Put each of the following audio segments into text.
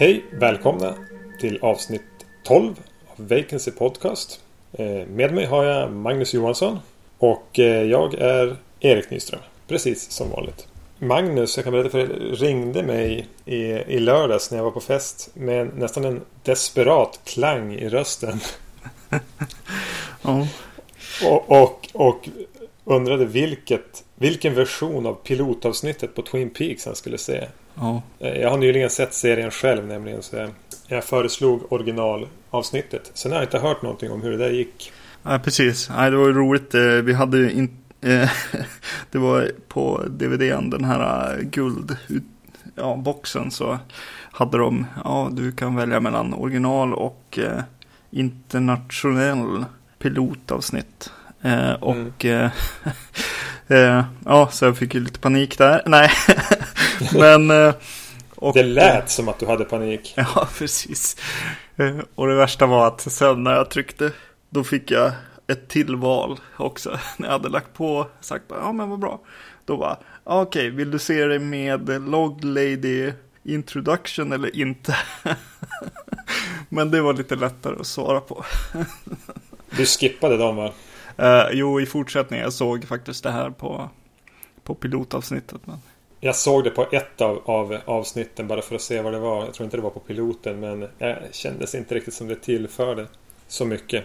Hej! Välkomna till avsnitt 12 av Vacancy Podcast. Eh, med mig har jag Magnus Johansson och eh, jag är Erik Nyström. Precis som vanligt. Magnus, jag kan berätta för er, ringde mig i, i lördags när jag var på fest med nästan en desperat klang i rösten. Ja. Och, och, och undrade vilket, vilken version av pilotavsnittet på Twin Peaks han skulle se. Eh, Jag har nyligen sett serien själv nämligen så jag- föreslog originalavsnittet. Sen har jag inte hört någonting om hur det där gick. ja, precis. Nej, det var ju roligt. Eh, Vi hade ju in, eh, det var på DVDn, den här eh, guld ja, boxen så hade de, ja du kan välja mellan original och eh, internationell pilotavsnitt. Eh, och eh, eh, ja, så jag fick ju lite panik där. Nej, men eh, och, Det lät som att du hade panik. Ja, precis. Eh, Och det värsta var att sen när jag tryckte, då fick jag ett till val också. När jag hade lagt på, sagt bara, ja men vad bra. Då var okej, vill du se det med Log Lady Introduction eller inte? men det var lite lättare att svara på. Du skippade dem va? Eh, jo, i fortsättningen, jag såg faktiskt det här på, på pilotavsnittet. Men, Jag såg det på ett av, av avsnitten bara för att se vad det var. Jag tror inte det var på piloten men jag kändes inte riktigt som det tillförde så mycket.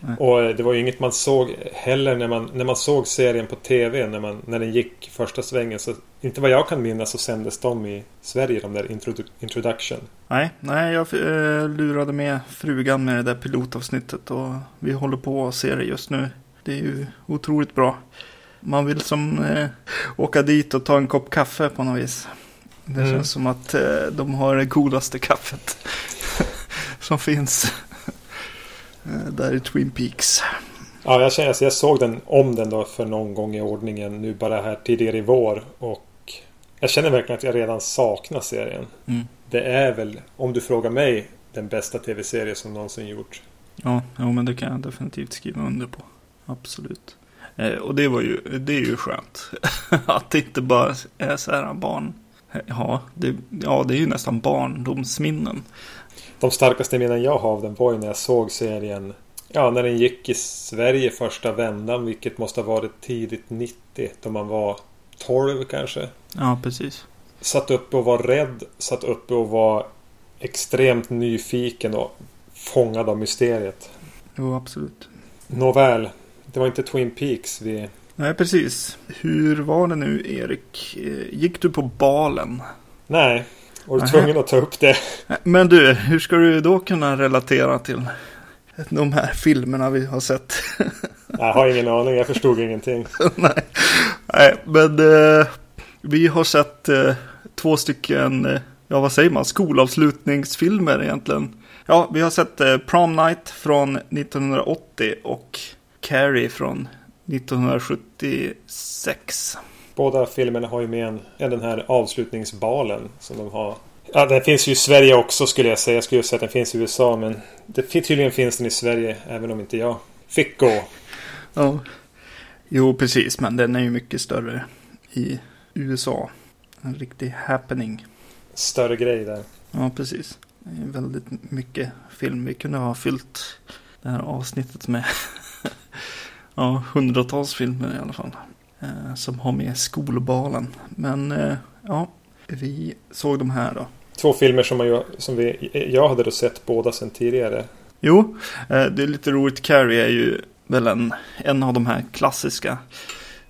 Nej. Och eh, det var ju inget man såg heller när man, när man såg serien på TV när, man, när den gick första svängen. Så inte vad jag kan minnas så sändes de i Sverige, de där introdu- introduction. nej, nej, jag eh, lurade med frugan med det där pilotavsnittet och vi håller på att se det just nu. Det är ju otroligt bra. Man vill som eh, åka dit och ta en kopp kaffe på något vis. Det Mm. känns som att eh, de har det godaste kaffet som finns där i Twin Peaks. Ja, jag, känner, alltså jag såg den om den då för någon gång i ordningen nu bara här tidigare i vår. Och jag känner verkligen att jag redan saknar serien. Mm. Det är väl, om du frågar mig, den bästa tv-serie som någonsin gjorts. Ja, ja, men det kan jag definitivt skriva under på. Absolut. Eh, och det var ju, det är ju skönt. att det inte bara är så här barn. Ja det, ja, det är ju nästan barndomsminnen. De starkaste minnen jag har av den var ju när jag såg serien Ja, när den gick i Sverige första vändan, vilket måste ha varit tidigt 90, då man var 12 kanske. Ja, precis. Satt uppe och var rädd, satt uppe och var extremt nyfiken och fångad av mysteriet. Jo, absolut. Nåväl, det var inte Twin Peaks vi... Nej, precis. Hur var det nu, Erik? Eh, Gick du på balen? Nej, var du Nähä. tvungen att ta upp det? Men du, hur ska du då kunna relatera till de här filmerna vi har sett? Jag har ingen aning, jag förstod ingenting. Nej. Nej, men eh, vi har sett eh, två stycken, eh, ja vad säger man, skolavslutningsfilmer egentligen. Ja, vi har sett eh, Prom Night från 1980 och Carrie från 1976. Båda filmerna har ju med en, den här avslutningsbalen som de har. Ja, den finns ju i Sverige också skulle jag säga. Jag skulle ju säga att den finns i USA men det, tydligen finns den i Sverige även om inte jag fick gå. Ja. Jo, precis, men den är ju mycket större i USA. En riktig happening. Större grej där. Ja, precis. Det är väldigt mycket film. Vi kunde ha fyllt det här avsnittet med ja, hundratals filmer i alla fall. Eh, som har med skolbalen. Men eh, ja, vi såg de här då. Två filmer som, man som vi, jag hade då sett båda sedan tidigare. Jo, eh, det är lite roligt. Carrie är ju väl en, en av de här klassiska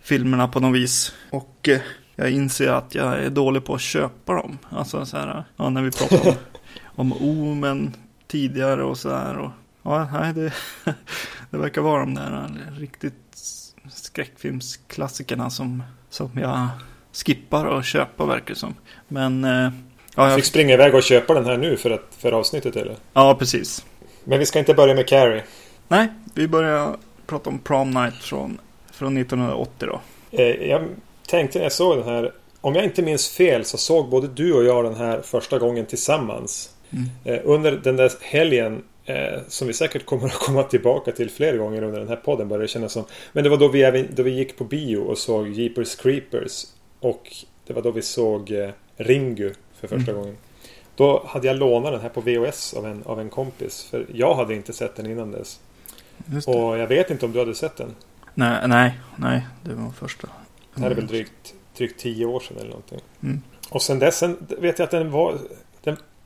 filmerna på något vis. Och jag inser att jag är dålig på att köpa dem. Alltså så här, ja, när vi pratar om, om Omen tidigare och så här. Och, ja, nej, det, det verkar vara de där riktigt skräckfilmsklassikerna som, som jag skippar och köpa verkar det som. Men eh, ja, Jag fick springa iväg och köpa den här nu för, att, för avsnittet eller? ja, precis. Men vi ska inte börja med Carrie. Nej, vi börjar prata om Prom Night från, från 1980 då. Eh, jag tänkte när jag såg den här om jag inte minns fel så såg både du och jag den här första gången tillsammans. Mm. Eh, under den där helgen eh, som vi säkert kommer att komma tillbaka till fler gånger under den här podden börjar det kännas som. Men det var då vi, även, då vi gick på bio och såg Jeepers Creepers. Och det var då vi såg eh, Ringu för första gången. Då hade jag lånat den här på VHS av en, av en kompis. För jag hade inte sett den innan dess. Och jag vet inte om du hade sett den. Nej, nej, nej, det var första. Det här är väl drygt, drygt tio år sedan eller någonting. Mm. Och sen dess sen vet jag att den var...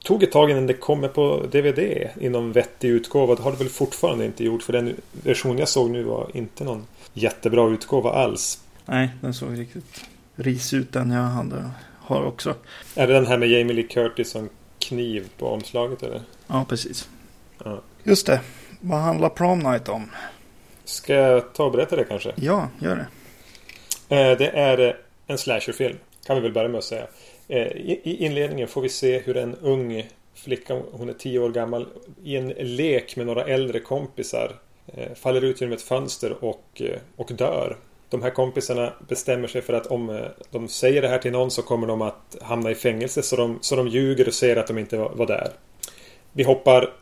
Tog ett tag innan det kommer på DVD inom vettig utgåva. Det har det väl fortfarande inte gjort. För den version jag såg nu var inte någon jättebra utgåva alls. Nej, den såg riktigt ris ut den jag hade, har också. Är det den här med Jamie Lee Curtis som kniv på omslaget eller? Ja, precis. Ja. Just det. Vad handlar Prom Night om? Ska jag ta och berätta det kanske? Ja, gör det. Eh, Det är en slasherfilm. Kan vi väl börja med att säga. Eh, I inledningen får vi se hur en ung flicka, hon är tio år gammal, i en lek med några äldre kompisar eh, faller ut genom ett fönster och, eh, och dör. De här kompisarna bestämmer sig för att om de säger det här till någon så kommer de att hamna i fängelse så de, så de ljuger och säger att de inte var, var där. Vi hoppar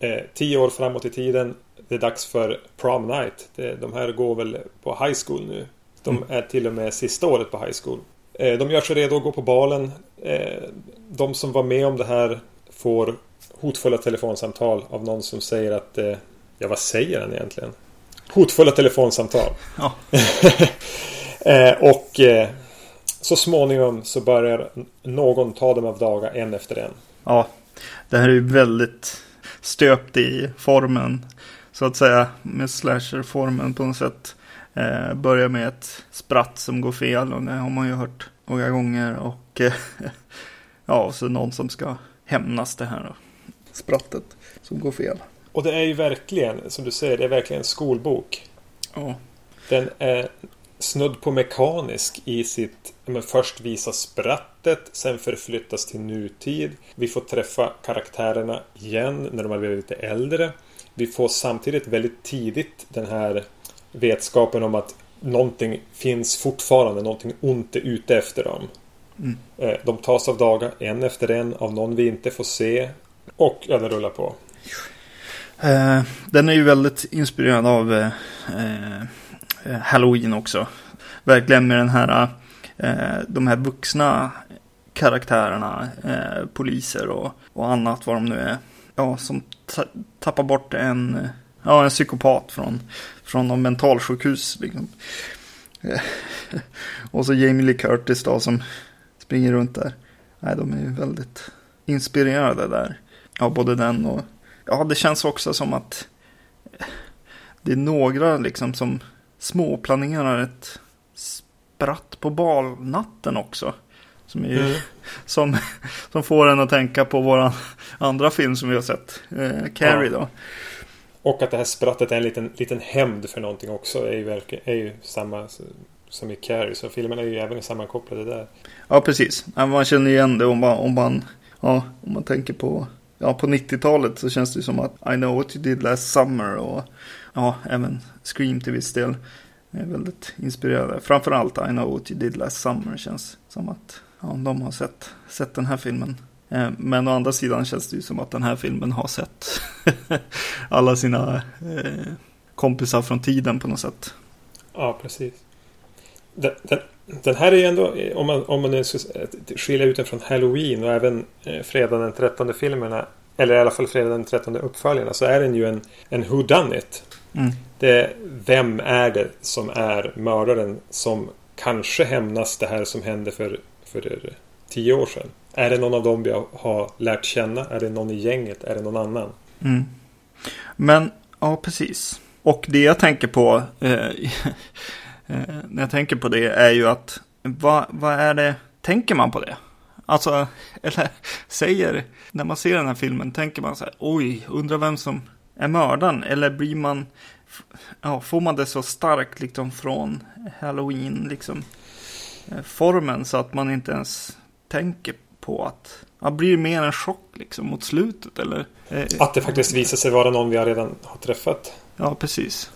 eh, tio år framåt i tiden. Det är dags för prom night. Det, de här går väl på high school nu. De är till och med sista året på high school. Eh, de gör sig redo att gå på balen. Eh, de som var med om det här får hotfulla telefonsamtal av någon som säger att eh, Ja, vad säger han egentligen? Hotfulla telefonsamtal. Ja. och så småningom så börjar någon ta dem av daga en efter en. Ja, det här är ju väldigt stöpt i formen. Så att säga med slasher-formen på något sätt. Eh, börjar med ett spratt som går fel och det har man ju hört några gånger. Och eh, ja, så någon som ska hämnas det här då. Sprattet som går fel. Och det är ju verkligen, som du säger, det är verkligen en skolbok. Ja, Den är snudd på mekanisk i sitt... Men först visas sprattet, sen förflyttas till nutid. Vi får träffa karaktärerna igen när de har blivit lite äldre. Vi får samtidigt väldigt tidigt den här vetskapen om att någonting finns fortfarande, någonting ont är ute efter dem. Mm. Eh, De tas av daga en efter en av någon vi inte får se. Och ja, det rullar på. Eh, den är ju väldigt inspirerad av eh, eh, Halloween också. Verkligen med den här, eh, de här vuxna karaktärerna, poliser och, och annat vad de nu är. Ja, som ta tappar bort en, ja, en psykopat från, från någon mentalsjukhus. Liksom. Och så Jamie Lee Curtis då som springer runt där. Nej, de är ju väldigt inspirerade där. Ja, både den och Ja, det känns också som att det är några liksom som småplanerar ett spratt på balnatten också. Som, är, Mm. som, som får en att tänka på våran andra film som vi har sett. Eh, Carrie Ja. då. Och att det här sprattet är en liten, liten hämnd för någonting också är ju, är ju samma som i Carrie. Så filmerna är ju även sammankopplade där. Ja, precis. Man känner igen det om man, om man, ja, om man tänker på, ja, på 90-talet så känns det som att I know what you did last summer och ja, även Scream till viss del är väldigt inspirerade. Framförallt I know what you did last summer känns som att ja, de har sett, sett den här filmen. Eh, Men å andra sidan känns det ju som att den här filmen har sett alla sina eh, kompisar från tiden på något sätt. Ja, precis. Den, den, den här är ju ändå, om man, om man nu ska skilja ut den från Halloween och även eh, Fredag den 13 filmerna. Eller i alla fall Fredag den 13 uppföljarna. Så är den ju en, en Who Done It. Mm. Det, vem är det som är mördaren som kanske hämnas det här som hände för, för tio år sedan? Är det någon av dem vi har- lärt känna? Är det någon i gänget? Är det någon annan? Mm. Men, ja precis. Och det jag tänker på eh, eh när jag tänker på det är ju att vad, vad är det, tänker man på det? Alltså, eller säger, när man ser den här filmen, tänker man så här, oj, undrar vem som är mördaren? Eller blir man, ja, får man det så starkt liksom från halloween, liksom, eh, formen så att man inte ens tänker på att, ja, blir det mer en chock liksom mot slutet eller? Eh, Att det faktiskt visar sig vara någon vi har redan har träffat. Ja, precis.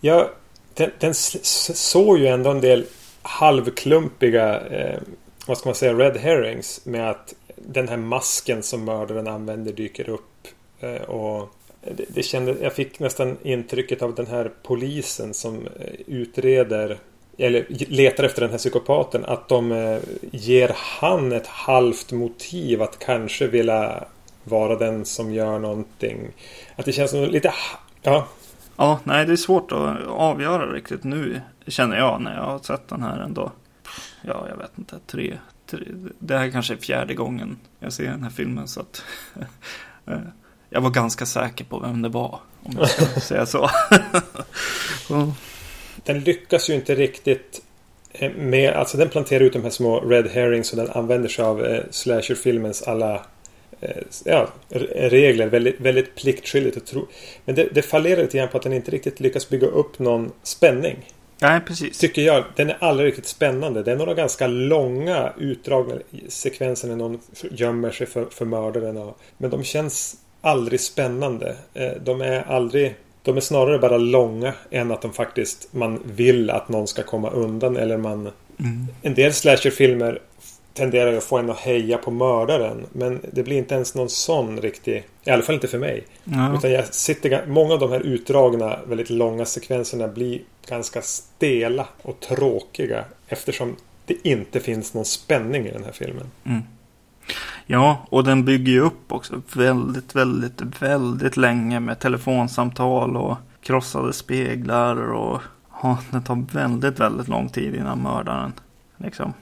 Ja, den, den såg ju ändå en del halvklumpiga eh, vad ska man säga, red herrings med att den här masken som mördaren använder dyker upp. Eh, och det, det kände, jag fick nästan intrycket av den här polisen som eh, utreder eller letar efter den här psykopaten att de eh, ger han ett halvt motiv att kanske vilja vara den som gör någonting. Att det känns som lite... Ja. Ja, nej det är svårt att avgöra riktigt nu känner jag när jag har sett den här ändå. Ja, jag vet inte, tre, tre det här kanske är fjärde gången jag ser den här filmen så att eh, jag var ganska säker på vem det var. Om jag ska säga så. Den lyckas ju inte riktigt eh, med, alltså den planterar ut de här små red herrings och den använder sig av eh, slasherfilmens alla eh, ja, regler väldigt, väldigt pliktskyldigt. Och tro. Men det, det fallerar lite grann på att den inte riktigt lyckas bygga upp någon spänning. Nej, precis. Tycker jag. Den är aldrig riktigt spännande. Det är några ganska långa utdragna sekvenser när någon gömmer sig för, för mördaren. Men de känns aldrig spännande. Eh, de är aldrig... De är snarare bara långa än att de faktiskt man vill att någon ska komma undan eller man... Mm. En del slasherfilmer tenderar ju att få en att heja på mördaren. Men det blir inte ens någon sån riktig... I alla fall inte för mig. Ja. Utan jag sitter... Många av de här utdragna, väldigt långa sekvenserna blir ganska stela och tråkiga. Eftersom det inte finns någon spänning i den här filmen. Mm. Ja, och den bygger ju upp också väldigt, väldigt, väldigt länge med telefonsamtal och krossade speglar och ja, det tar väldigt, väldigt lång tid innan mördaren liksom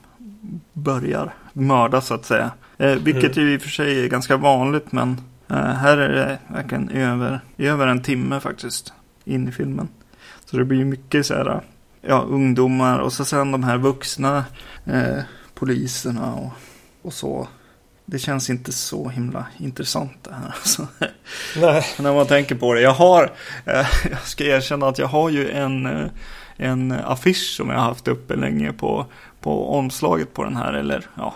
börjar mörda så att säga. Eh, vilket mm. ju i och för sig är ganska vanligt men eh, här är det verkligen över, över en timme faktiskt in i filmen. Så det blir mycket så här, ja, ungdomar och så sen de här vuxna eh, poliserna och, och så det känns inte så himla intressant det här. Alltså. Nej. När man tänker på det. Jag har, eh, jag ska erkänna att jag har ju en, eh, en affisch som jag har haft uppe länge på, på omslaget på den här. Eller ja,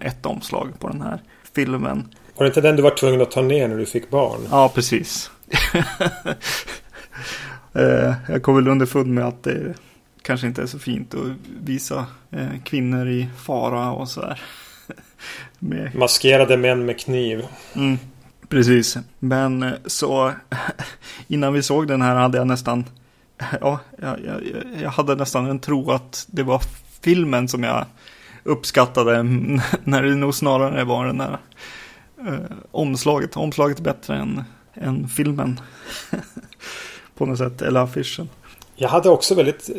ett omslag på den här filmen. Var det inte den du var tvungen att ta ner när du fick barn? Ja, precis. Eh, jag kom väl underfund med att det kanske inte är så fint att visa kvinnor i fara och så här. Med... Maskerade män med kniv. Mm, precis. Men eh, så innan vi såg den här hade jag nästan Ja, jag, jag, jag hade nästan en tro att det var filmen som jag uppskattade när det nog snarare var den där eh, omslaget. Omslaget bättre än, än filmen. På något sätt, eller affischen. Jag hade också väldigt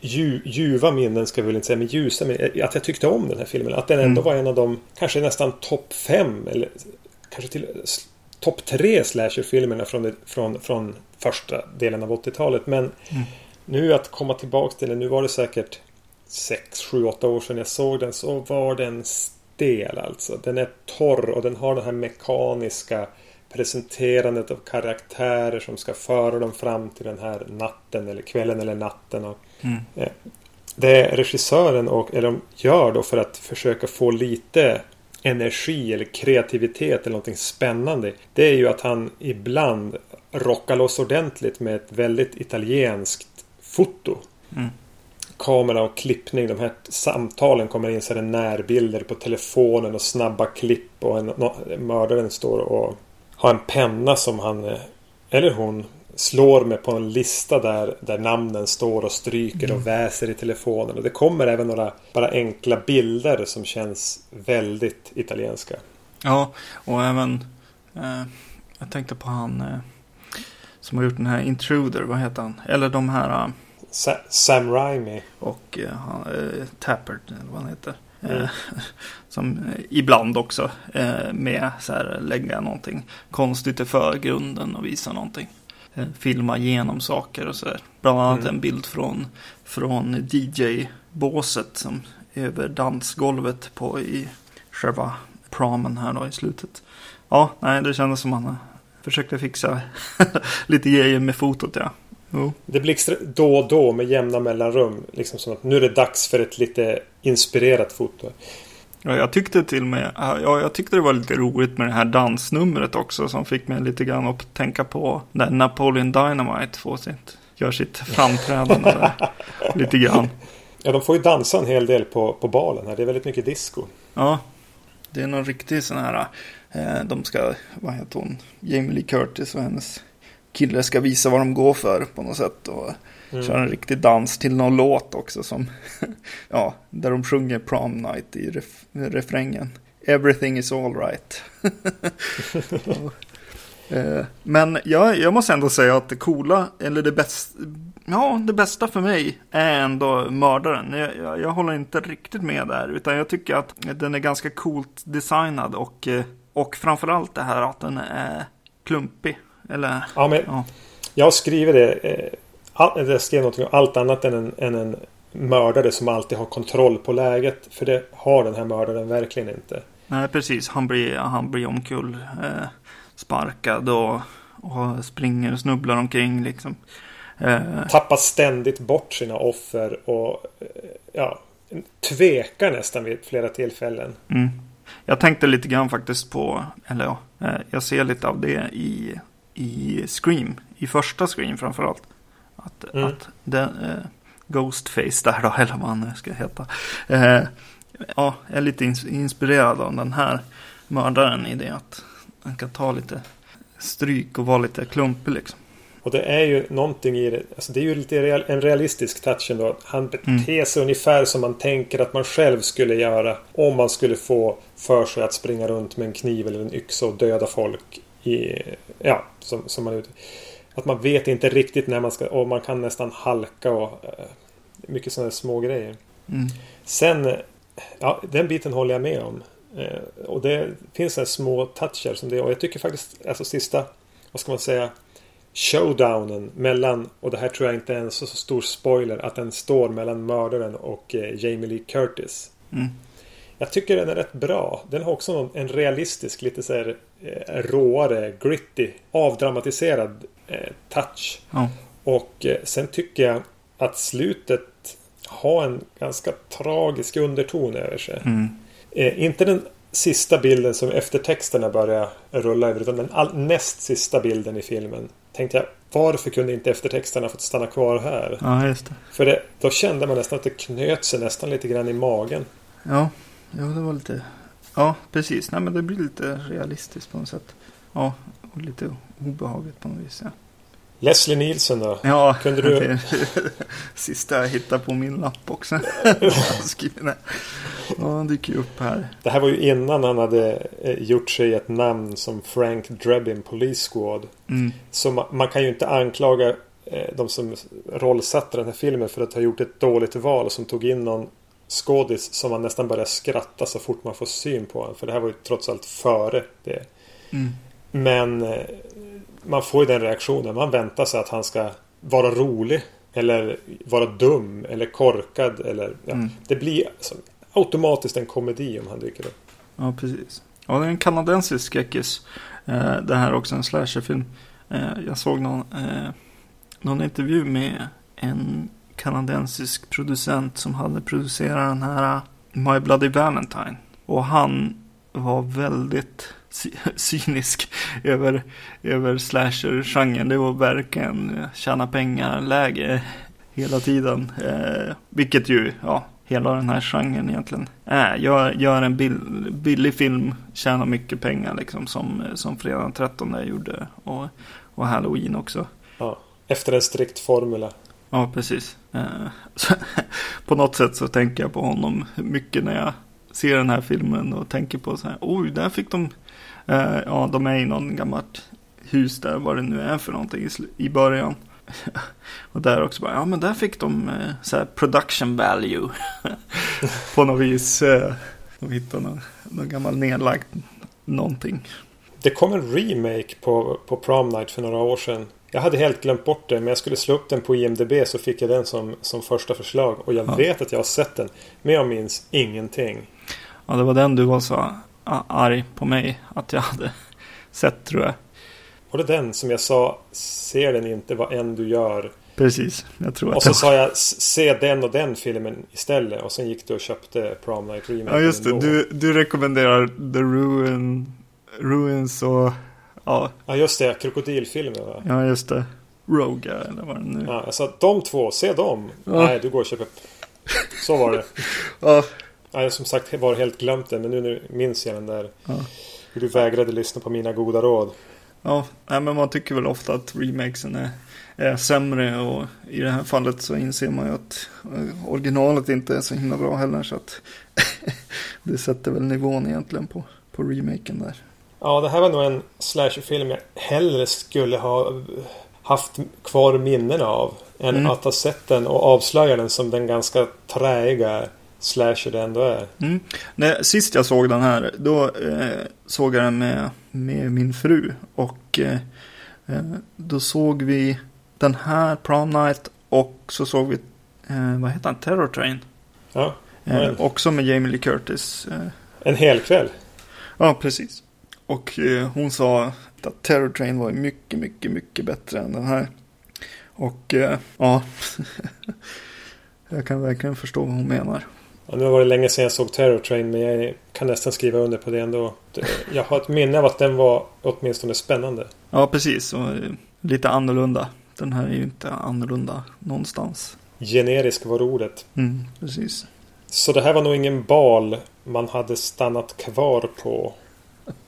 ju, ljuva minnen ska vi väl inte säga, men ljusa minnen. Att jag tyckte om den här filmen. Att den ändå mm. var en av de, kanske nästan topp fem eller kanske till topp tre slasherfilmerna från, från, från första delen av 80-talet. Men mm. nu att komma tillbaka till den, nu var det säkert 6, 7, 8 år sedan jag såg den så var den stel alltså. Den är torr och den har den här mekaniska presenterandet av karaktärer som ska föra dem fram till den här natten eller kvällen eller natten. Och, mm. eh, det regissören och, eller de gör då för att försöka få lite energi eller kreativitet eller någonting spännande. Det är ju att han ibland rockar loss ordentligt med ett väldigt italienskt foto. Mm. Kamera och klippning. De här samtalen kommer in så är det närbilder på telefonen och snabba klipp och en, mördaren står och ha en penna som han eh, eller hon slår med på en lista där, där namnen står och stryker och mm. väser i telefonen. Och det kommer även några bara enkla bilder som känns väldigt italienska. Ja, och även eh, jag tänkte på han eh, som har gjort den här Intruder, vad heter han? Eller de här... Eh, Sa Sam Raimi. Och eh, Tappert, eller vad han heter. Mm. Som ibland också eh, med så här, lägga någonting konstigt i förgrunden och visa någonting. Eh, filma igenom saker och så där. Bland annat mm. en bild från, från DJ-båset som över dansgolvet på i själva pramen här då i slutet. Ja, nej, det kändes som han försökte fixa lite grejer med fotot ja. Oh. Det blixtrar då och då med jämna mellanrum. Liksom som att nu är det dags för ett lite inspirerat foto. Ja, jag tyckte till och med, ja, jag tyckte det var lite roligt med det här dansnumret också som fick mig lite grann att tänka på när Napoleon Dynamite får sitt, gör sitt framträdande där. lite grann. Ja, de får ju dansa en hel del på, på balen här. Det är väldigt mycket disco. Ja, det är någon riktig sån här, eh, de ska, vad heter hon, Jamie Lee Curtis och hennes kille ska visa vad de går för på något sätt. Och mm. köra en riktig dans till någon låt också som, ja, där de sjunger prom night i ref, refrängen. Everything is alright. Eh, men jag, jag måste ändå säga att det coola, eller det bästa, ja, det bästa för mig är ändå mördaren. Jag, jag, jag, håller inte riktigt med där, utan jag tycker att den är ganska coolt designad och, eh, och framförallt det här att den är klumpig. Eller, ja, men ja. Jag skriver det, eh, jag skrev någonting om allt annat än en, än en mördare som alltid har kontroll på läget. För det har den här mördaren verkligen inte. Nej, precis. Han blir, han blir omkull. Eh, sparkad och, och springer och snubblar omkring liksom. Eh. Tappar ständigt bort sina offer och eh, ja, tvekar nästan vid flera tillfällen. Mm. Jag tänkte lite grann faktiskt på, eller ja, eh, jag ser lite av det i, i Scream, i första Scream framförallt. Att, mm. att den, eh, Ghostface där då, eller vad han nu ska heta. Eh, ja, är lite inspirerad av den här mördaren i det att han kan ta lite stryk och vara lite klumpig liksom. Och det är ju någonting i det. Alltså det är ju lite real, en realistisk touch ändå. Han beter mm. sig ungefär som man tänker att man själv skulle göra. Om man skulle få för sig att springa runt med en kniv eller en yxa och döda folk. I, ja, som, som man Att man vet inte riktigt när man ska. Och man kan nästan halka och. Uh, mycket sådana små grejer. Mm. Sen. Ja, den biten håller jag med om. Eh, och det finns en små toucher som det och jag tycker faktiskt alltså sista vad ska man säga showdownen mellan och det här tror jag inte är en så, så stor spoiler att den står mellan mördaren och eh, Jamie Lee Curtis. Mm. Jag tycker den är rätt bra. Den har också en realistisk, lite så här eh, råare, gritty, avdramatiserad eh, touch. Mm. Och eh, sen tycker jag att slutet har en ganska tragisk underton över sig. Mm. Eh, inte den sista bilden som eftertexterna börjar rulla över utan den all, näst sista bilden i filmen. Tänkte jag, varför kunde inte eftertexterna fått stanna kvar här? Ja, just det. För det, då kände man nästan att det knöt sig nästan lite grann i magen. Ja, ja det var lite... Ja, precis. Nej, men det blir lite realistiskt på något sätt. Ja, och lite obehagligt på något vis. Ja. Leslie Nielsen då? Ja, Kunde du... det sista jag hittade på min lapp också. ja, han dyker ju upp här. Det här var ju innan han hade eh, gjort sig ett namn som Frank Drebin Police Squad. Mm. Så man, man, kan ju inte anklaga eh, de som rollsatte den här filmen för att ha gjort ett dåligt val som tog in någon skådis som man nästan börjar skratta så fort man får syn på honom. För det här var ju trots allt före det. Mm. Men eh, man får ju den reaktionen. Man väntar sig att han ska vara rolig. Eller vara dum eller korkad. Eller, ja. mm. Det blir alltså, automatiskt en komedi om han dyker upp. Ja, precis. Ja, det är en kanadensisk skräckis. Eh, det här är också en slasherfilm. Eh, jag såg någon, någon intervju med en kanadensisk producent som hade producerat den här My Bloody Valentine. Och han var väldigt cynisk över, över slasher-genren. Det var verkligen eh, tjäna pengar-läge hela tiden. Eh, vilket ju, ja, hela den här genren egentligen är. Gör, gör en bill, billig film, tjäna mycket pengar liksom som, som Fredag den 13 gjorde. Och, och Halloween också. Ja, efter en strikt formula. Ja, precis. Eh, så, på något sätt så tänker jag på honom mycket när jag ser den här filmen och tänker på så här, oj, där fick de eh, ja, de är i någon gammalt hus där, vad det nu är för någonting i, början. och där också bara, ja men där fick de eh, så här production value. på något vis. De hittade någon, någon gammal nedlagd någonting. Det kom en remake på, på Prom Night för några år sedan. Jag hade helt glömt bort det men jag skulle slå upp den på IMDB så fick jag den som, som första förslag. Och jag ja. vet att jag har sett den. Men jag minns ingenting. Ja, det var den du var så arg på mig att jag hade sett tror jag. Var det den som jag sa, ser den inte vad än du gör. Precis, jag tror att Och så sa jag, se den och den filmen istället. Och sen gick du och köpte Prom Night Remake. Ja, just det. Du, du rekommenderar The Ruin, Ruins och... Ja, ja just det. Krokodilfilmen va? Ja, just det. Roga eller vad det nu Ja, jag sa de två, se dem. Ja. Nej, du går och köper Så var det. Ja, jag som sagt var helt glömt det. Men nu, nu minns jag den där. Ja. Hur du vägrade lyssna på mina goda råd. ja nej, men man tycker väl ofta att remakesen är, är sämre och i det här fallet så inser man ju att eh, originalet inte är så himla bra heller så att det sätter väl nivån egentligen på, på remaken där. Ja, det här var nog en slasherfilm jag hellre skulle ha haft kvar minnen av. Än Mm. att ha sett den och avslöja den som den ganska träiga slasher det ändå är. Mm. När, sist jag såg den här, då eh, såg jag den med, med min fru. Och eh, eh, då såg vi den här Prom Night och så såg vi, eh, vad heter han, Terror Train. Ja, Eh, också med Jamie Lee Curtis. Eh, en hel kväll. ja, precis. Och eh, hon sa att Terror Train var mycket, mycket, mycket bättre än den här. Och eh, ja, jag kan verkligen förstå vad hon menar. Ja, nu var det länge sedan jag såg Terror Train men jag kan nästan skriva under på det ändå. Jag har ett minne av att den var åtminstone spännande. Ja, precis. Och eh, lite annorlunda. Den här är ju inte annorlunda någonstans. Generisk var ordet. Mm, precis. Så det här var nog ingen bal man hade stannat kvar på.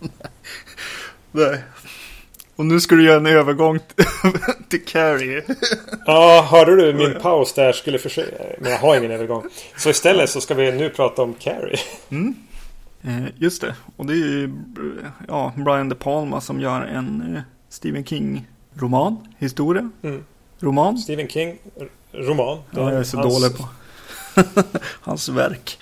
Nej. Och nu ska du göra en övergång till Carrie. Ja, hörde du min paus där? Skulle försöka... Men jag har ingen övergång. Så istället så ska vi nu prata om Carrie. Mm. Eh, just det. Och det är ju ja, Brian De Palma som gör en eh, Stephen King-roman. Historia. Mm. Roman. Stephen King roman. Ja, jag är så hans, dålig på hans verk.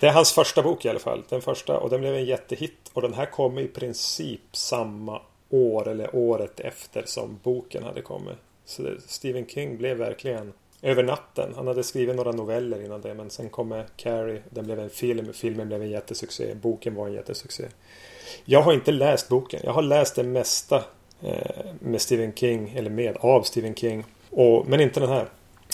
Det är hans första bok i alla fall. Den första och den blev en jättehit. Och den här kom i princip samma år eller året efter som boken hade kommit. Så det, Stephen King blev verkligen över natten. Han hade skrivit några noveller innan det. Men sen kom Carrie. Den blev en film. Filmen blev en jättesuccé. Boken var en jättesuccé. Jag har inte läst boken. Jag har läst det mesta eh, med Stephen King. Eller med av Stephen King. Och, men inte den här.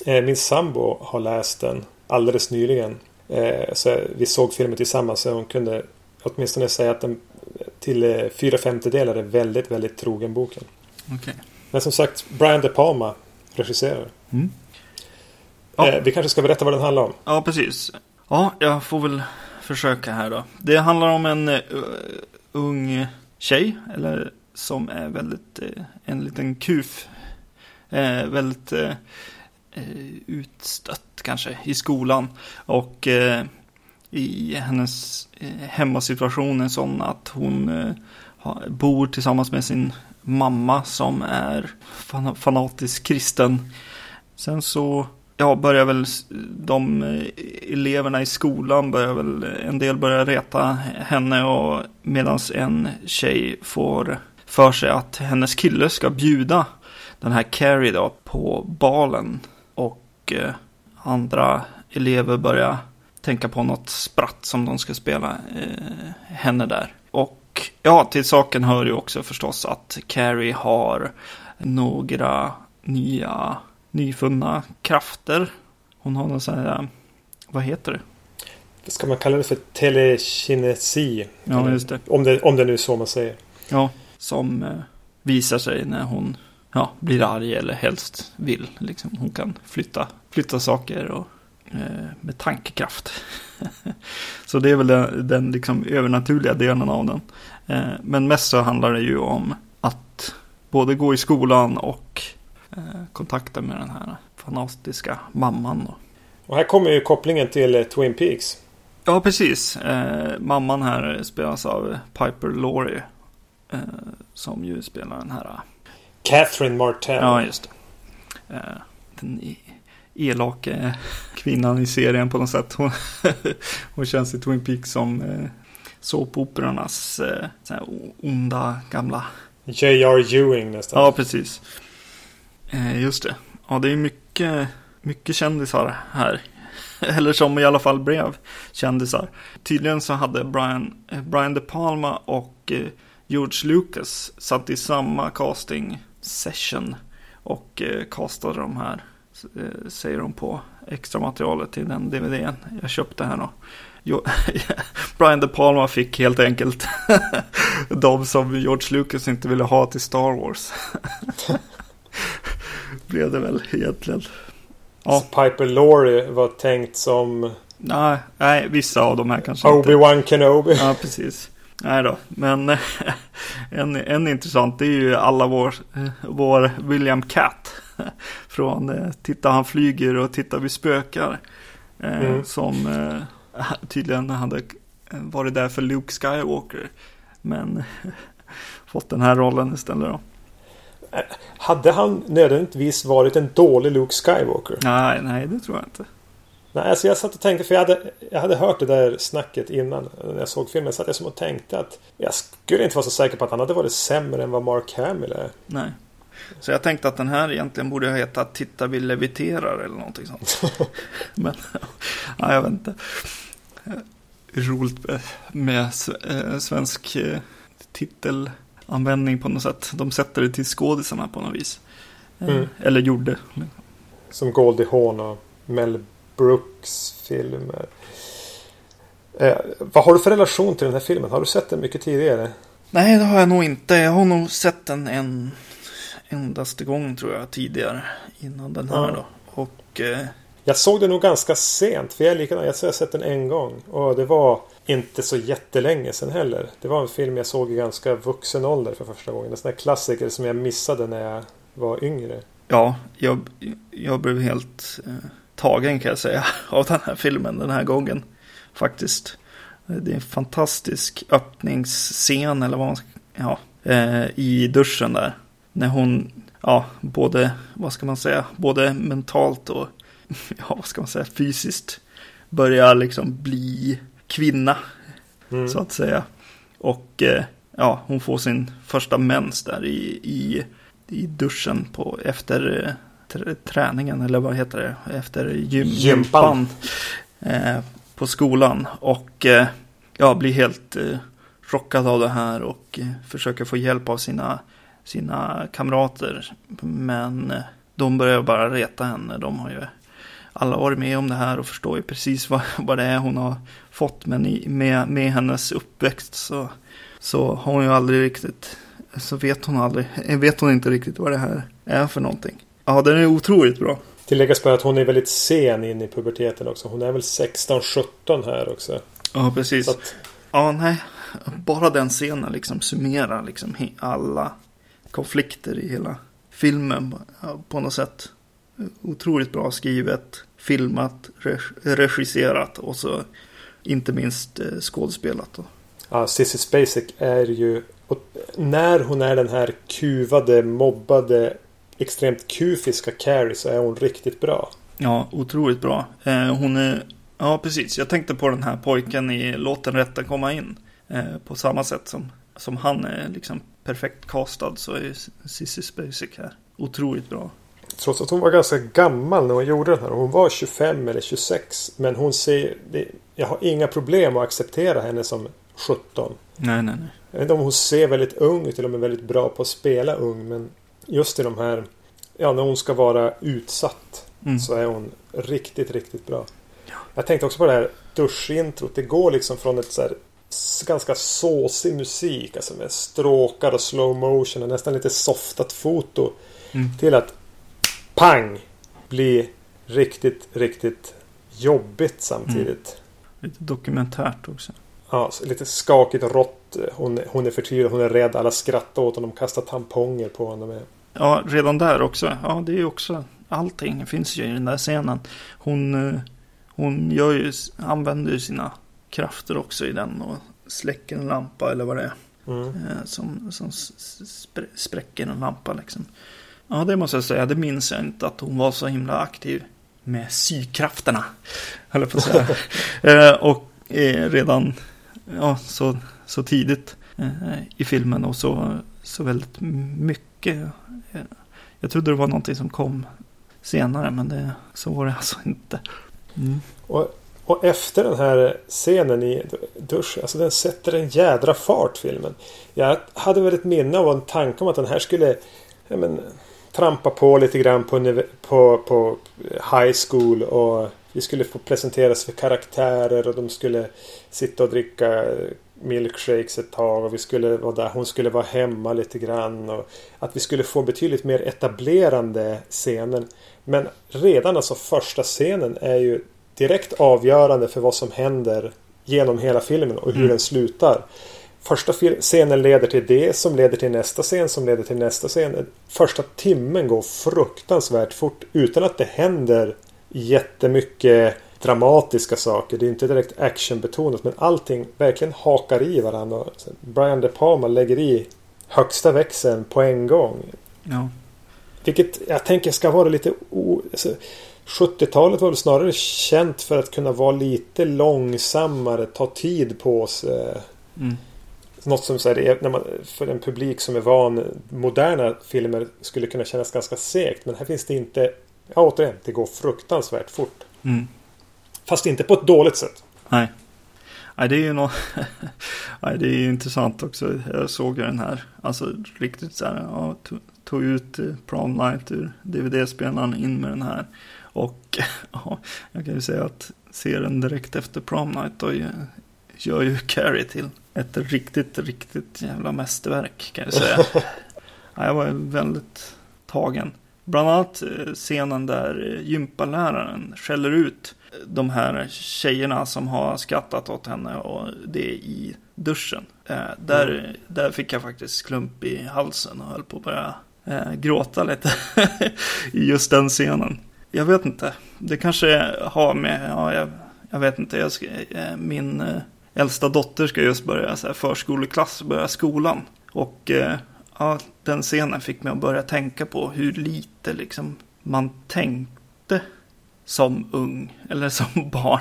Eh, min sambo har läst den alldeles nyligen. Eh, så vi såg filmen tillsammans så hon kunde åtminstone säga att den till eh, fyra femtedelar är väldigt, väldigt trogen boken. Okej. Men som sagt, Brian De Palma regisserar. Mm. Ja. Eh, vi kanske ska berätta vad den handlar om. Ja, precis. Ja, jag får väl försöka här då. Det handlar om en uh, ung tjej, eller som är väldigt, uh, en liten kuf. Uh, väldigt Eh, utstött kanske i skolan. Och eh, i hennes eh, hemmasituation är sån att hon bor tillsammans med sin mamma som är fanatisk kristen. Sen så ja, börjar väl de eleverna i skolan börjar väl en del börjar reta henne och medan en tjej får för sig att hennes kille ska bjuda den här Carrie då på balen och eh, andra elever börjar tänka på något spratt som de ska spela eh, henne där. Och ja, till saken hör ju också förstås att Carrie har några nya nyfunna krafter. Hon har någon sån här, vad heter det? Ska man kalla det för telekinesi? Ja, just det. Om det, om det nu är så man säger. Ja, som eh, visar sig när hon ja, blir arg eller helst vill. Liksom, hon kan flytta, flytta saker och, eh, med tankekraft. så det är väl den, den liksom övernaturliga delen av den. Eh, men mest så handlar det ju om att både gå i skolan och eh, kontakta med den här fantastiska mamman. Då. Och här kommer ju kopplingen till eh, Twin Peaks. Ja, precis. Eh, mamman här spelas av Piper Laurie. Eh, som ju spelar den här. Catherine Martell. Ja, just det. Eh, den elake kvinnan i serien på något sätt. Hon, hon känns i Twin Peaks som eh, såpoperornas eh, onda gamla. J.R. Ewing nästan. Ja, precis. Just det. Ja, det är mycket, mycket kändisar här. Eller som i alla fall blev kändisar. Tydligen så hade Brian, Brian De Palma och George Lucas satt i samma casting session. Och eh, castade de här, eh, säger de på extra materialet till den DVDn jag köpte här då. Brian De Palma fick helt enkelt de som George Lucas inte ville ha till Star Wars. Blev det väl egentligen. Ja. Piper Laurie var tänkt som Nej, nej, vissa av de här kanske. Obi-Wan Kenobi. Ja, precis. Nej då, men en, en intressant är ju alla vår, vår William Catt. Från eh, Titta han flyger och Titta vi spökar. Eh, Mm. Som eh, tydligen hade varit där för Luke Skywalker. Men fått den här rollen istället då. Hade han nödvändigtvis varit en dålig Luke Skywalker? Nej, nej det tror jag inte. Nej, alltså jag satt och tänkte för jag hade, jag hade hört det där snacket innan när jag såg filmen. Så att jag som och tänkte att jag skulle inte vara så säker på att han hade varit sämre än vad Mark Hamill är. Nej. Så jag tänkte att den här egentligen borde ha hetat Titta vi leviterar eller någonting sånt. Men, ja, jag vet inte. Roligt med- eh, svensk eh, titelanvändning på något sätt. De sätter det till skådisarna på något vis. Eh, Mm. Eller gjorde. Som Goldie Hawn och Mel Brooks filmer. Eh, vad har du för relation till den här filmen? Har du sett den mycket tidigare? Nej, det har jag nog inte. Jag har nog sett den en endaste gång tror jag tidigare. Innan den här Ja. då. Och eh, Jag såg den nog ganska sent. För jag är likadan. Jag har sett den en gång. Och det var inte så jättelänge sedan heller. Det var en film jag såg i ganska vuxen ålder för första gången. En sån där klassiker som jag missade när jag var yngre. Ja, jag, jag blev helt eh, tagen kan jag säga av den här filmen den här gången. Faktiskt. Det är en fantastisk öppningsscen eller vad man ska, ja, eh, i duschen där. När hon, ja, både, vad ska man säga, både mentalt och, ja, vad ska man säga, fysiskt börjar liksom bli kvinna Mm. så att säga. Och eh, ja, hon får sin första mens där i, i, i duschen på, efter eh, träningen, eller vad heter det? Efter gym, Gympan. eh, på skolan. Och eh, ja, blir helt eh, chockad av det här och eh, försöker få hjälp av sina, sina kamrater. Men eh, de börjar bara reta henne. De har ju alla varit med om det här och förstår ju precis vad, vad det är hon har fått. Men i, med, med hennes uppväxt så, så har hon ju aldrig riktigt, så vet hon aldrig, vet hon inte riktigt vad det här är för någonting. Ja, den är otroligt bra. Tilläggas bara att hon är väldigt sen in i puberteten också. Hon är väl 16-17 här också. Ja, precis. Att, Ja, nej. Bara den scenen liksom summerar liksom alla konflikter i hela filmen på något sätt. Otroligt bra skrivet, filmat, reg- regisserat och så inte minst eh, skådespelat. Då. ja, Sissy Spacek är ju... När hon är den här kuvade, mobbade, extremt kufiska Carrie så är hon riktigt bra. Ja, otroligt bra. Eh, hon är, ja precis, jag tänkte på den här pojken i Låt den rätta komma in. Eh, på samma sätt som, som han är liksom perfekt castad så är Sissy Spacek här otroligt bra. Trots att hon var ganska gammal när hon gjorde den här. Hon var 25 eller 26. Men hon ser... Jag har inga problem att acceptera henne som 17. Nej, nej, nej. Jag vet inte om hon ser väldigt ung ut eller om hon är väldigt bra på att spela ung. Men just i de här... Ja, när hon ska vara utsatt. Mm. Så är hon riktigt, riktigt bra. Jag tänkte också på det här duschintrot. Det går liksom från ett så här ganska såsig musik. Alltså med stråkar och slow motion och nästan lite softat foto. Mm. Till att pang! Bli riktigt, riktigt jobbigt samtidigt. Lite dokumentärt också. Ja, lite skakigt och rått. Hon, hon är förtvivlad, hon är rädd. Alla skrattar åt honom, kastar tamponger på honom. Ja, redan där också. Ja, det är ju också allting finns ju i den där scenen. Hon, eh, hon gör ju, använder ju sina krafter också i den och släcker en lampa eller vad det är. Mm. eh, som, som spräcker en lampa liksom. Ja, det måste jag säga. Det minns jag inte att hon var så himla aktiv med sykrafterna. Höll på att säga. eh, och eh, redan ja, så, så tidigt eh, i filmen och så, så väldigt mycket. Eh, Jag trodde det var någonting som kom senare, men det, så var det alltså inte. Mm. Och, och efter den här scenen i duschen, alltså den sätter en jädra fart filmen. Jag hade väl ett minne av en tanke om att den här skulle ja, men, trampa på lite grann på, på, på high school och vi skulle få presenteras för karaktärer och de skulle sitta och dricka milkshakes ett tag och vi skulle vara där. Hon skulle vara hemma lite grann. Och att vi skulle få betydligt mer etablerande scener. Men redan alltså första scenen är ju direkt avgörande för vad som händer genom hela filmen och hur mm. den slutar. Första scenen leder till det som leder till nästa scen som leder till nästa scen. Första timmen går fruktansvärt fort utan att det händer jättemycket dramatiska saker. Det är inte direkt actionbetonat men allting verkligen hakar i varandra. Brian De Palma lägger i högsta växeln på en gång. Ja. Vilket jag tänker ska vara lite... O... Alltså, 70-talet var väl snarare känt för att kunna vara lite långsammare, ta tid på sig. Mm. Något som så här, när man, för en publik som är van moderna filmer skulle kunna kännas ganska segt. Men här finns det inte... Ja, återigen, det går fruktansvärt fort. Mm. Fast inte på ett dåligt sätt. Nej. Nej, det är ju något... Nej, det är ju intressant också. Jag såg ju den här. Alltså riktigt så här. Ja, tog, ut eh, Prom Night ur DVD-spelaren in med den här. Och ja, jag kan ju säga att serien direkt efter Prom Night då gör ju Carrie till ett riktigt, riktigt jävla mästerverk kan jag säga. jag var väldigt tagen. Bland annat eh, scenen där eh, gympaläraren skäller ut de här tjejerna som har skrattat åt henne och det i duschen. Eh, där, mm. där fick jag faktiskt klump i halsen och höll på att börja eh, gråta lite i just den scenen. Jag vet inte, det kanske har med, ja, jag, jag vet inte, jag ska, eh, min eh, äldsta dotter ska just börja så här, förskoleklass, börja skolan. Och eh, ja, den scenen fick mig att börja tänka på hur lite liksom man tänkte som ung eller som barn.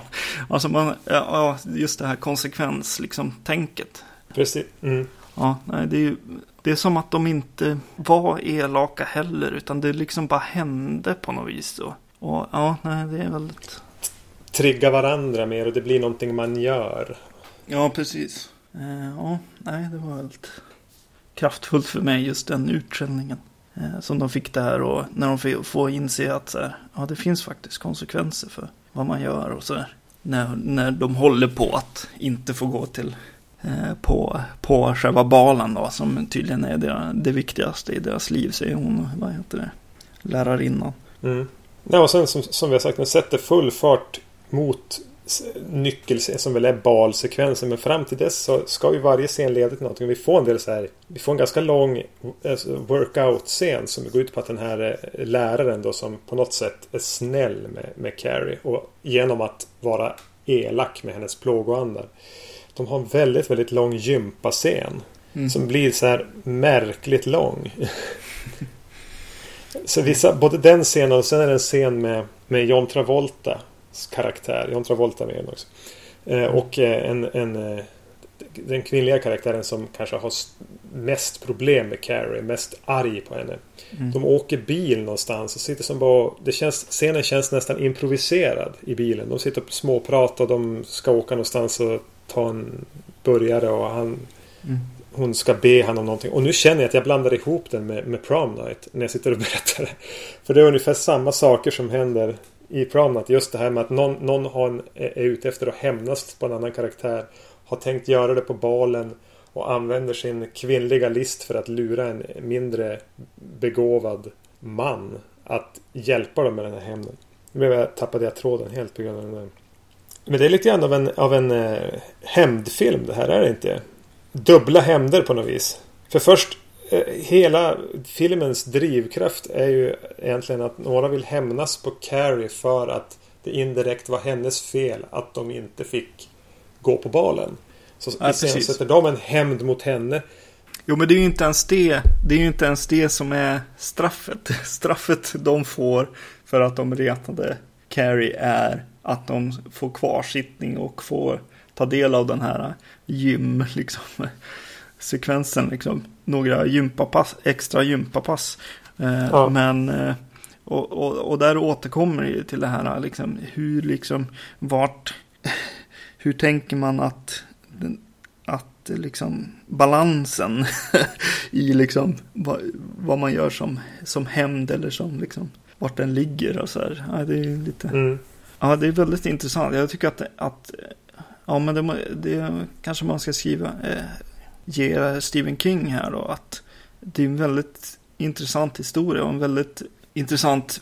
Alltså man, ja, just det här konsekvens, liksom tänket. Precis. Mm. Ja, nej, det, är, det är som att de inte var elaka heller, utan det liksom bara hände på något vis. Och, och ja, nej, det är väldigt... Trigga varandra mer och det blir någonting man gör. Ja, precis. Eh, ja, nej, det var väldigt kraftfullt för mig just den utskällningen. Eh, som de fick där och när de får inse att så här, ja, det finns faktiskt konsekvenser för vad man gör och så där. När, när de håller på att inte få gå till eh, på, på själva balen då, som tydligen är det, det viktigaste i deras liv, säger hon, vad heter det, lärarinnan. Mm. Ja, och sen som, som vi har sagt, den sätter full fart mot nyckel som väl är balsekvensen. Men fram till dess så ska ju varje scen leda till någonting. Vi får en del så här. Vi får en ganska lång alltså, workout-scen som går ut på att den här eh, läraren då som på något sätt är snäll med, med Carrie. Och genom att vara elak med hennes plågoandar. De har en väldigt, väldigt lång gympascen. Mm. Som blir så här märkligt lång. så vissa, både den scenen och sen är det en scen med, med John Travolta karaktär. John Travolta med också. Eh, och eh, en, en, eh, den kvinnliga karaktären som kanske har mest problem med Carrie, mest arg på henne. Mm. De åker bil någonstans och sitter som bara... Det känns, scenen känns nästan improviserad i bilen. De sitter och småpratar och de ska åka någonstans och ta en burgare och han... Mm. Hon ska be han om någonting. Och nu känner jag att jag blandar ihop den med, med Prom Night. När jag sitter och berättar det. För det är ungefär samma saker som händer i Prom att just det här med att någon, någon har en, är ute efter att hämnas på en annan karaktär. Har tänkt göra det på balen och använder sin kvinnliga list för att lura en mindre begåvad man att hjälpa dem med den här hämnden. Nu tappade jag tråden helt på grund av den där. Men det är lite grann av en, av en eh, hämndfilm det här, är det inte? Dubbla hämnder på något vis. För först hela filmens drivkraft är ju egentligen att några vill hämnas på Carrie för att det indirekt var hennes fel att de inte fick gå på balen. Så ja, sätter de en hämnd mot henne. Jo men det är ju inte ens det. Det är ju inte ens det som är straffet. Straffet de får för att de retade Carrie är att de får kvarsittning och får ta del av den här gym liksom sekvensen liksom några gympapass, extra gympapass. Eh, ja. Men eh, och, och, och, där återkommer det till det här liksom hur liksom vart hur tänker man att att liksom balansen i liksom vad, vad, man gör som som hämnd eller som liksom vart den ligger och så här. Ja, det är lite. Mm. Ja, det är väldigt intressant. Jag tycker att, att ja men det, det kanske man ska skriva, eh, ge Stephen King här då, att det är en väldigt intressant historia och en väldigt intressant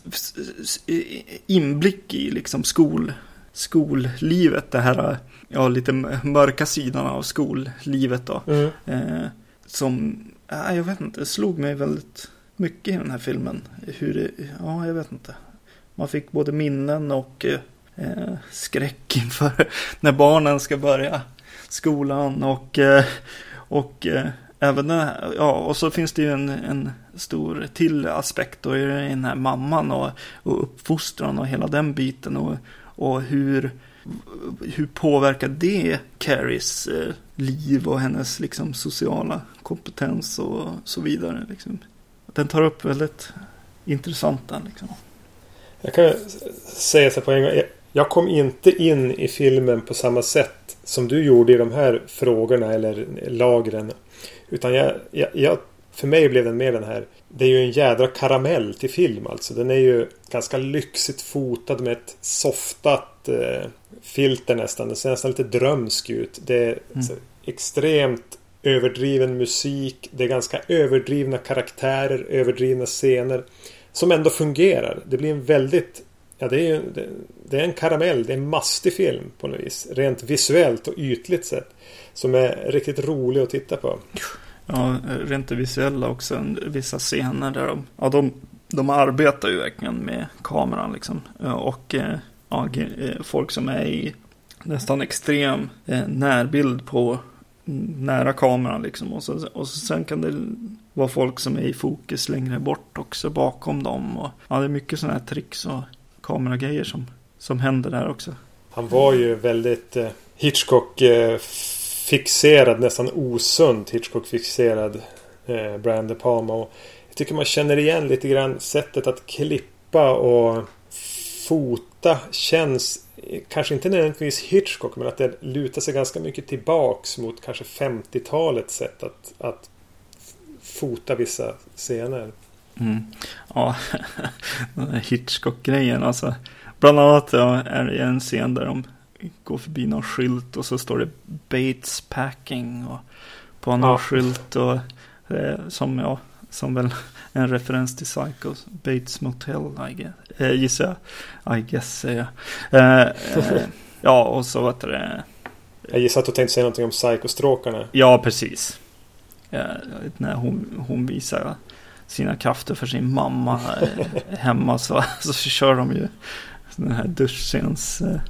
inblick i liksom skol, skollivet. Det här ja, lite mörka sidan av skollivet då. Mm. Eh, som, ja, jag vet inte, slog mig väldigt mycket i den här filmen. Hur det, ja, jag vet inte. Man fick både minnen och eh, skräck inför när barnen ska börja skolan och, eh, och eh, även den här, ja, och så finns det ju en, en stor till aspekt då i den här mamman och, och uppfostran och hela den biten och, och hur, hur påverkar det Carries eh, liv och hennes liksom sociala kompetens och så vidare. Liksom. Den tar upp väldigt intressanta liksom. Jag kan säga så på en gång. Jag kom inte in i filmen på samma sätt som du gjorde i de här frågorna eller lagren. Utan jag, jag, jag, för mig blev den mer den här. Det är ju en jädra karamell till film alltså. Den är ju ganska lyxigt fotad med ett softat eh, filter nästan. Den ser nästan lite drömsk ut. Det är mm. extremt överdriven musik. Det är ganska överdrivna karaktärer, överdrivna scener. Som ändå fungerar. Det blir en väldigt Ja, det är, det, det är en karamell. Det är en mastig film på något vis. Rent visuellt och ytligt sett. Som är riktigt rolig att titta på. Ja, rent det visuella också. Vissa scener där de, ja, de, de arbetar ju verkligen med kameran liksom. Och eh, ja, eh, folk som är i nästan extrem eh, närbild på nära kameran liksom. Och, så, och så sen kan det vara folk som är i fokus längre bort också bakom dem. Och, ja, det är mycket sådana här tricks och kameragrejer som, som händer där också. Han var ju väldigt eh, Hitchcock-fixerad, eh, nästan osund Hitchcock-fixerad eh, Brian De Palma. Och jag tycker man känner igen lite grann sättet att klippa och fota känns eh, kanske inte nödvändigtvis Hitchcock men att det lutar sig ganska mycket tillbaks mot kanske 50-talets sätt att, att fota vissa scener. Mm. Ja, den här Hitchcock-grejen alltså. Bland annat ja, är det en scen där de går förbi någon skylt och så står det Bates Packing och på en ja. skylt och eh, som, ja, som väl en referens till Psycho, Bates Motel, I guess, eh, gissar jag. I guess säger jag. Eh, eh, ja, och så vet det. Jag gissar att du tänkte säga någonting om Psycho-stråkarna. Ja, precis. När hon, hon visar sina krafter för sin mamma eh, hemma så, så kör de ju den här duschscens eh,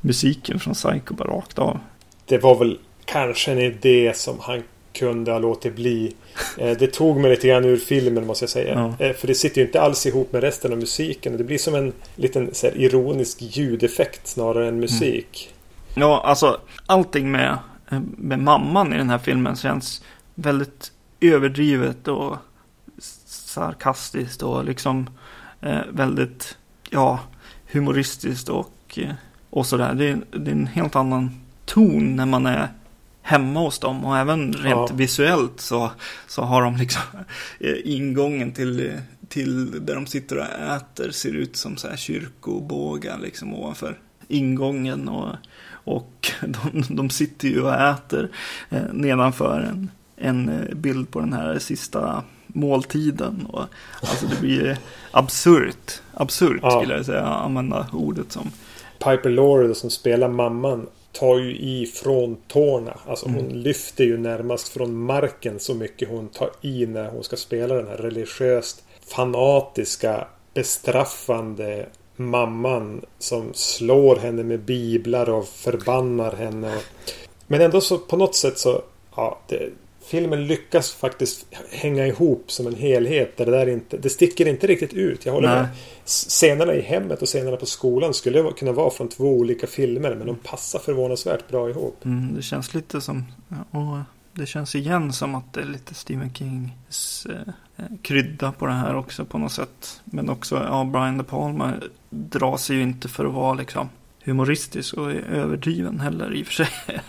musiken från Psycho bara rakt av. Det var väl kanske en idé som han kunde ha låtit bli. Eh, det tog mig lite grann ur filmen måste jag säga. Ja. För det sitter ju inte alls ihop med resten av musiken. Det blir som en liten här, ironisk ljudeffekt snarare än musik. Mm. Ja, alltså allting med, med mamman i den här filmen känns väldigt överdrivet och sarkastiskt och liksom eh, väldigt ja, humoristiskt och, eh, och sådär. Det, det, är en helt annan ton när man är hemma hos dem och även rent ja. visuellt så, så har de liksom eh, ingången till, till där de sitter och äter ser ut som så här kyrkobågar liksom ovanför ingången och, och de, de sitter ju och äter eh, nedanför en, en eh, bild på den här sista måltiden. Och, alltså det blir absurt. Absurt ja. skulle jag säga, använda ordet som. Piper Laurie som spelar mamman tar ju i från tårna. Alltså mm. hon lyfter ju närmast från marken så mycket hon tar i när hon ska spela den här religiöst fanatiska bestraffande mamman som slår henne med biblar och förbannar henne. Men ändå så på något sätt så ja, det, filmen lyckas faktiskt hänga ihop som en helhet. Där det, där inte, det sticker inte riktigt ut. Jag håller Nej. med. Scenerna i hemmet och scenerna på skolan skulle kunna vara från två olika filmer. Men de passar förvånansvärt bra ihop. Mm, det känns lite som... Och det känns igen som att det är lite Stephen Kings eh, krydda på det här också på något sätt. Men också, ja, Brian De Palma drar sig ju inte för att vara liksom humoristisk och överdriven heller i och för sig.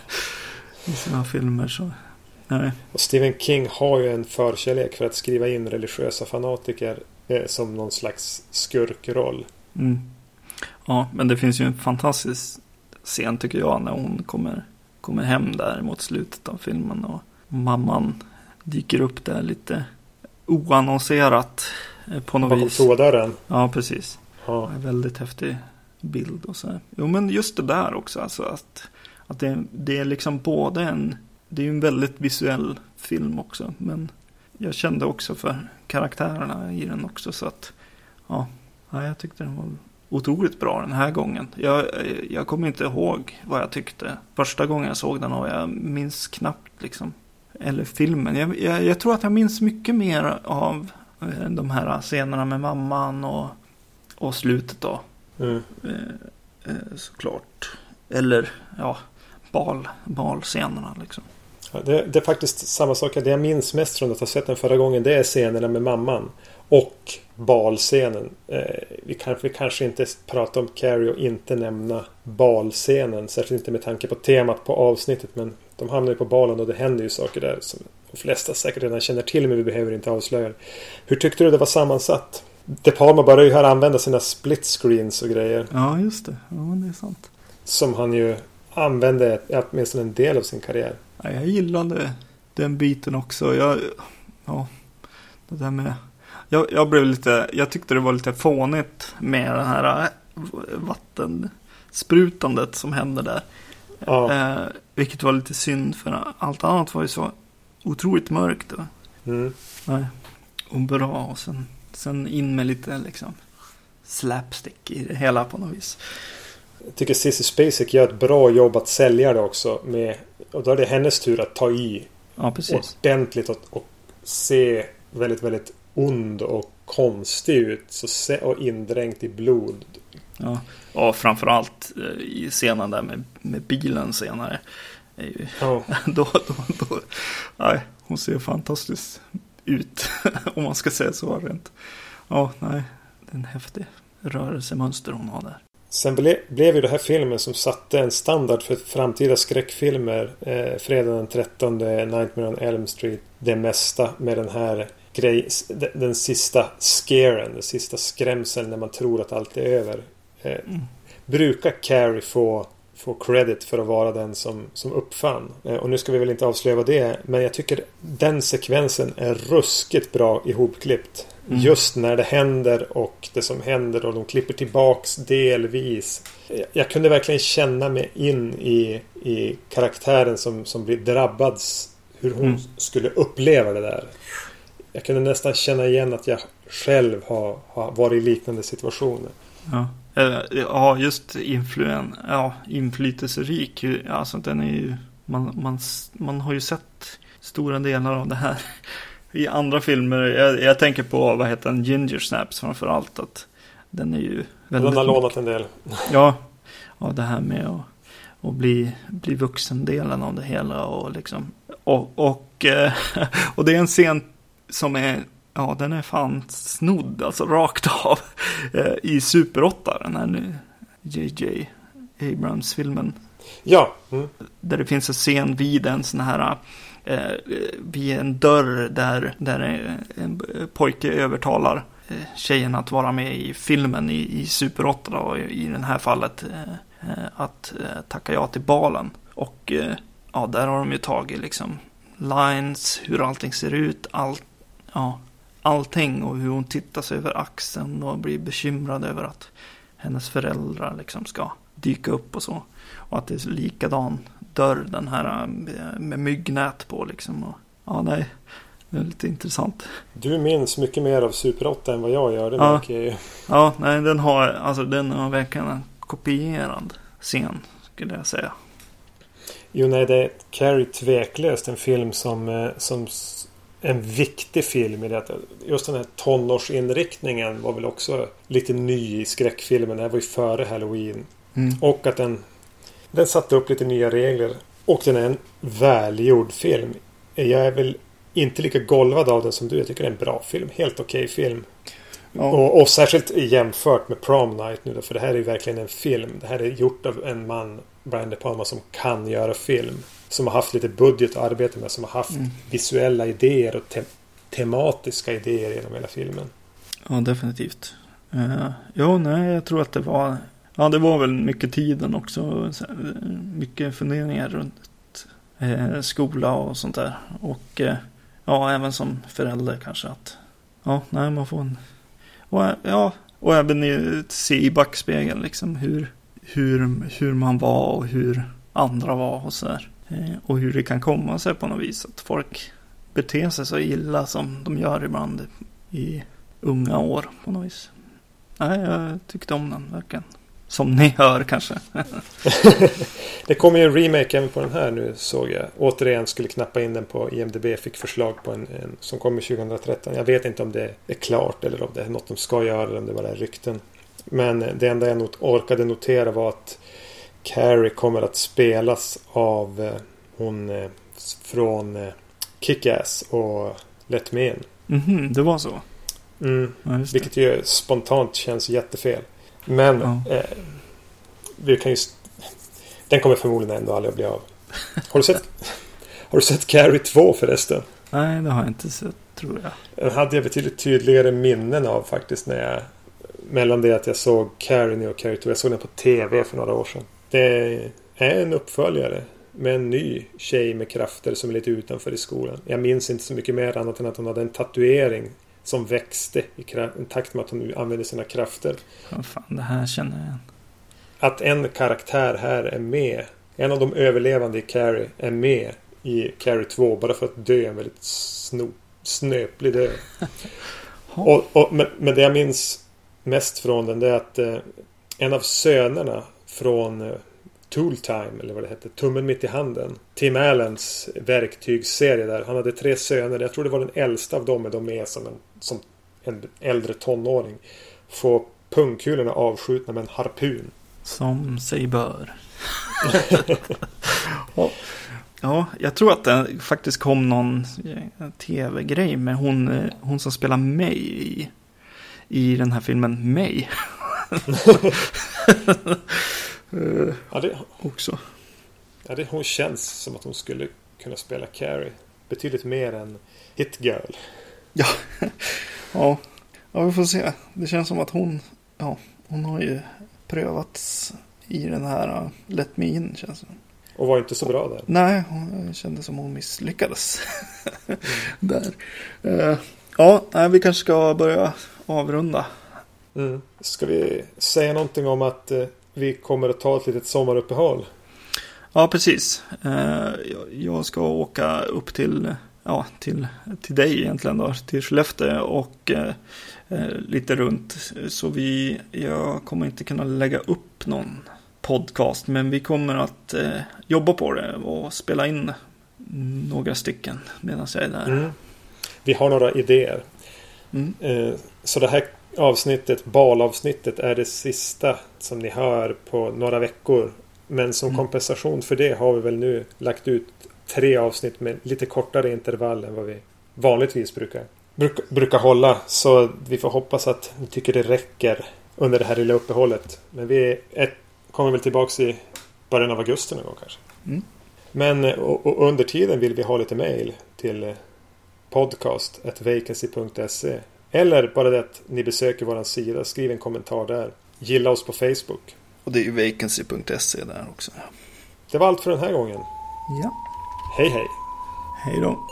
I sina filmer så Nej. Och Stephen King har ju en förkärlek för att skriva in religiösa fanatiker eh, som någon slags skurkroll. Mm. Ja, men det finns ju en fantastisk scen tycker jag när hon kommer, kommer hem där mot slutet av filmen och mamman dyker upp där lite oannonserat eh, på något Bakom vis. toadörren. Ja, precis. Ja. En väldigt häftig bild och så här. Jo, men just det där också, alltså att, att det, det är liksom både en, det är ju en väldigt visuell film också, men jag kände också för karaktärerna i den också, så att ja, ja jag tyckte den var otroligt bra den här gången. Jag, jag kommer inte ihåg vad jag tyckte första gången jag såg den och jag minns knappt liksom, eller filmen. Jag, jag, jag tror att jag minns mycket mer av eh, de här scenerna med mamman och, och slutet då. Mm. Eh, eh, såklart. Eller ja, bal, balscenerna liksom. Det, det är faktiskt samma sak. Det jag minns mest från att ha sett den förra gången det är scenerna med mamman. Och balscenen. Eh, vi, kan, vi kanske inte pratar om Carrie och inte nämna balscenen. Särskilt inte med tanke på temat på avsnittet. Men de hamnar ju på balen och det händer ju saker där som de flesta säkert redan känner till. Men vi behöver inte avslöja. Hur tyckte du det var sammansatt? De Palma börjar ju här använda sina split screens och grejer. Ja, just det. Ja, det är sant. Som han ju använde åtminstone en del av sin karriär. Ja, jag gillade den biten också. Jag, ja, det där med... Jag, jag blev lite... Jag tyckte det var lite fånigt med det här äh, vattensprutandet som hände där. Ja. Eh, vilket var lite synd för allt annat var ju så otroligt mörkt. Och, Mm. nej, och bra och sen, sen in med lite liksom slapstick i det hela på något vis. Jag tycker Sissy Spacek gör ett bra jobb att sälja det också. Med, och då är det hennes tur att ta i Ja, precis. ordentligt och, och se väldigt, väldigt ond och konstig ut. Så se, och indränkt i blod. Ja, och framförallt eh, i scenen där med, med bilen senare. Ju, Ja. då, då, då, nej, hon ser fantastiskt ut. om man ska säga så rent. Ja, nej, det är en häftig rörelsemönster hon har där. Sen ble, blev ju det här filmen som satte en standard för framtida skräckfilmer. Eh, fredag den 13, Nightmare on Elm Street. Det mesta med den här grej, den, den sista scaren, den sista skrämseln när man tror att allt är över. Eh, Mm. brukar Carrie få, få credit för att vara den som, som uppfann. Eh, och nu ska vi väl inte avslöja vad det är. Men jag tycker den sekvensen är ruskigt bra ihopklippt. Mm. Just när det händer och det som händer och de klipper tillbaks delvis. Jag- kunde verkligen känna mig in i, i karaktären som, som blir drabbad. Hur hon Mm. skulle uppleva det där. Jag kunde nästan känna igen att jag själv har, har varit i liknande situationer. Ja, Eh, ja just influen, ja, inflytelserik. Alltså den är ju, man, man, man har ju sett stora delar av det här i andra filmer. Jag, jag tänker på, vad heter den, Ginger Snaps framför allt. Att den är ju väldigt... Den har lånat en del. Ja, ja det här med att, att bli, bli vuxendelen av det hela och liksom. Och, och, eh, och det är en scen som är, ja den är fan snodd, alltså rakt av. eh, I Super 8, den här nu JJ Abrams-filmen. Ja. Mm. Där det finns en scen vid en sån här, eh, vid en dörr där, där en pojke övertalar eh, tjejen att vara med i filmen i, i Super 8 då, och i det här fallet eh, eh, att eh, tacka ja till balen. Och eh, ja, där har de ju tagit liksom lines, hur allting ser ut, allt, ja, allting och hur hon tittar sig över axeln och blir bekymrad över att hennes föräldrar liksom ska dyka upp och så. Och att det är likadan dörr, den här eh, med myggnät på liksom. Och, ja, nej, det är lite intressant. Du minns mycket mer av Super 8 än vad jag gör. Det Ja. märker jag ju. Ja, nej, den har, alltså den har verkligen en kopierad scen, skulle jag säga. Jo, nej, det är Carrie tveklöst en film som, eh, som en viktig film i det att just den här tonårsinriktningen var väl också lite ny i skräckfilmen. Det här var ju före Halloween. Mm. Och att den, den satte upp lite nya regler. Och den är en välgjord film. Jag är väl inte lika golvad av den som du. Jag tycker det är en bra film. Helt okej film. Ja. Och, och särskilt jämfört med Prom Night nu då, För det här är ju verkligen en film. Det här är gjort av en man, Brian De Palma, som kan göra film. Som har haft lite budget att arbeta med. Som har haft Mm. visuella idéer och te tematiska idéer genom hela filmen. Ja, definitivt. Uh, jo, nej, jag tror att det var ja, det var väl mycket tiden också. Mycket funderingar runt eh, skola och sånt där. Och eh, ja, även som förälder kanske att ja, nej, man får en och, eh, ja, och även se i backspegeln liksom hur, hur, hur man var och hur andra var och så där. Eh, och hur det kan komma sig på något vis att folk beter sig så illa som de gör ibland i unga år på något vis. Nej, jag tyckte om den verkligen. Som ni hör kanske. det kommer ju en remake även på den här nu såg jag. Återigen skulle knappa in den på IMDB. Fick förslag på en, en som kommer 2013. Jag vet inte om det är klart eller om det är något de ska göra eller om det bara är rykten. Men det enda jag not orkade notera var att Carrie kommer att spelas av eh, hon eh, från eh, Kick-Ass och Let Me In. Mm -hmm, det var så? Mm, ja, vilket ju spontant känns jättefel. Men ja. eh, vi kan ju... Den kommer förmodligen ändå aldrig att bli av. Har du sett, har du sett Carrie 2 förresten? Nej, det har jag inte sett tror jag. Den hade jag betydligt tydligare minnen av faktiskt när jag... Mellan det att jag såg Carrie och Carrie 2. Jag såg den på TV för några år sedan. Det är en uppföljare med en ny tjej med krafter som är lite utanför i skolan. Jag minns inte så mycket mer annat än att hon hade en tatuering som växte i, i takt med att hon använde sina krafter. Vad fan, det här känner jag igen. Att en karaktär här är med. En av de överlevande i Carrie är med i Carrie 2 bara för att dö en väldigt sno, snöplig död. och, och, men, men det jag minns mest från den det är att eh, en av sönerna från eh, Tool Time, eller vad det hette, Tummen mitt i handen. Tim Allens verktygsserie där. Han hade tre söner. Jag tror det var den äldsta av dem är de med som en, som en äldre tonåring. Får pungkulorna avskjutna med en harpun. Som sig bör. ja. ja, jag tror att det faktiskt kom någon tv-grej med hon, hon som spelar mig i, i den här filmen May. Uh, ja, det, också. Ja, det, hon känns som att hon skulle kunna spela Carrie. Betydligt mer än Hit Girl. Ja. ja. ja, vi får se. Det känns som att hon, ja, hon har ju prövats i den här uh, Let Me In. Känns det. Och var inte så bra där. Nej, hon kände som hon misslyckades. mm. där. Uh, ja, vi kanske ska börja avrunda. Mm. Ska vi säga någonting om att uh, vi kommer att ta ett litet sommaruppehåll. Ja, precis. Eh, jag ska åka upp till, ja, till, till dig egentligen då, till Skellefteå och eh, eh, lite runt. Så vi, jag kommer inte kunna lägga upp någon podcast, men vi kommer att jobba på det och spela in några stycken medan jag är där. Mm. Vi har några idéer. Mm. Så det här avsnittet, balavsnittet, är det sista som ni hör på några veckor. Men som mm. kompensation för det har vi väl nu lagt ut tre avsnitt med lite kortare intervall än vad vi vanligtvis brukar, bruk, brukar hålla. Så vi får hoppas att ni tycker det räcker under det här lilla uppehållet. Men vi är, kommer väl tillbaks i början av augusti någon gång kanske. Mm. Men och, och under tiden vill vi ha lite mail till podcast.vacancy.se eller bara det att ni besöker vår sida. Skriv en kommentar där. Gilla oss på Facebook. Och det är ju vacancy.se där också. Det var allt för den här gången. Ja. Hej hej. Hej då.